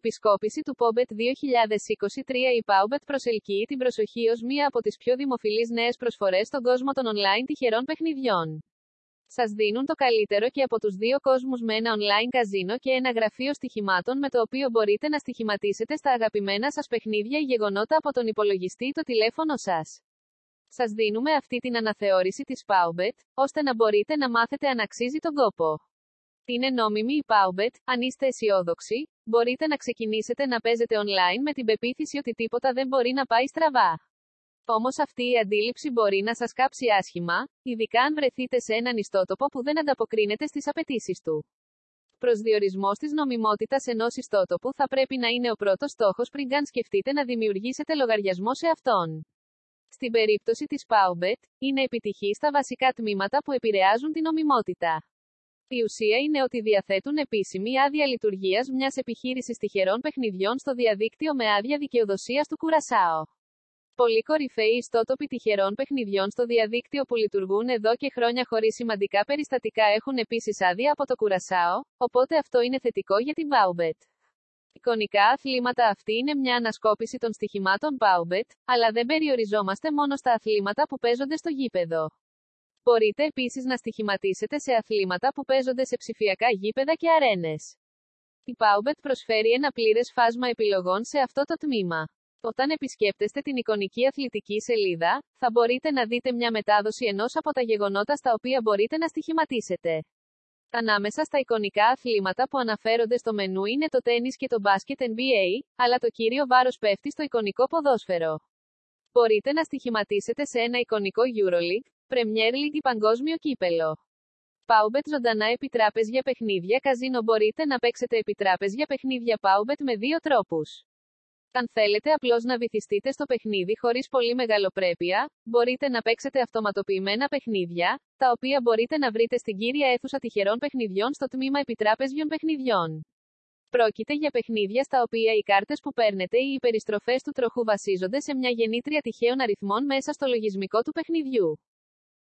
Επισκόπηση του Pobet 2023 Η Paubet προσελκύει την προσοχή ως μία από τις πιο δημοφιλείς νέες προσφορές στον κόσμο των online τυχερών παιχνιδιών. Σας δίνουν το καλύτερο και από τους δύο κόσμους με ένα online καζίνο και ένα γραφείο στοιχημάτων με το οποίο μπορείτε να στοιχηματίσετε στα αγαπημένα σας παιχνίδια ή γεγονότα από τον υπολογιστή ή το τηλέφωνο σας. Σας δίνουμε αυτή την αναθεώρηση της Paubet, ώστε να μπορείτε να μάθετε αν αξίζει τον κόπο. Είναι νόμιμη η Paubet, αν είστε αισιόδοξοι, μπορείτε να ξεκινήσετε να παίζετε online με την πεποίθηση ότι τίποτα δεν μπορεί να πάει στραβά. Όμως αυτή η αντίληψη μπορεί να σας κάψει άσχημα, ειδικά αν βρεθείτε σε έναν ιστότοπο που δεν ανταποκρίνεται στις απαιτήσεις του. Προσδιορισμός της νομιμότητας ενός ιστότοπου θα πρέπει να είναι ο πρώτος στόχος πριν καν σκεφτείτε να δημιουργήσετε λογαριασμό σε αυτόν. Στην περίπτωση της Paubet, είναι επιτυχή στα βασικά τμήματα που επηρεάζουν την νομιμότητα. Η ουσία είναι ότι διαθέτουν επίσημη άδεια λειτουργίας μιας επιχείρησης τυχερών παιχνιδιών στο διαδίκτυο με άδεια δικαιοδοσίας του Κουρασάο. Πολλοί κορυφαίοι ιστότοποι τυχερών παιχνιδιών στο διαδίκτυο που λειτουργούν εδώ και χρόνια χωρίς σημαντικά περιστατικά έχουν επίσης άδεια από το Κουρασάο, οπότε αυτό είναι θετικό για την Baubet. Εικονικά αθλήματα αυτή είναι μια ανασκόπηση των στοιχημάτων Baubet, αλλά δεν περιοριζόμαστε μόνο στα αθλήματα που παίζονται στο γήπεδο. Μπορείτε επίσης να στοιχηματίσετε σε αθλήματα που παίζονται σε ψηφιακά γήπεδα και αρένες. Η Paubet προσφέρει ένα πλήρες φάσμα επιλογών σε αυτό το τμήμα. Όταν επισκέπτεστε την εικονική αθλητική σελίδα, θα μπορείτε να δείτε μια μετάδοση ενός από τα γεγονότα στα οποία μπορείτε να στοιχηματίσετε. Ανάμεσα στα εικονικά αθλήματα που αναφέρονται στο μενού είναι το τένις και το μπάσκετ NBA, αλλά το κύριο βάρος πέφτει στο εικονικό ποδόσφαιρο. Μπορείτε να στοιχηματίσετε σε ένα εικονικό EuroLeague, Premier League ή παγκόσμιο κύπελο. Paubet ζωντανά επιτράπεζια παιχνίδια καζίνο μπορείτε να παίξετε επιτράπεζια παιχνίδια Paubet με δύο τρόπους. Αν θέλετε απλώς να βυθιστείτε στο παιχνίδι χωρίς πολύ μεγαλοπρέπεια, μπορείτε να παίξετε αυτοματοποιημένα παιχνίδια, τα οποία μπορείτε να βρείτε στην κύρια αίθουσα τυχερών παιχνιδιών στο τμήμα επιτράπεζιων παιχνιδιών. Πρόκειται για παιχνίδια στα οποία οι κάρτες που παίρνετε ή οι περιστροφές του τροχού βασίζονται σε μια γεννήτρια τυχαίων αριθμών μέσα στο λογισμικό του παιχνιδιού.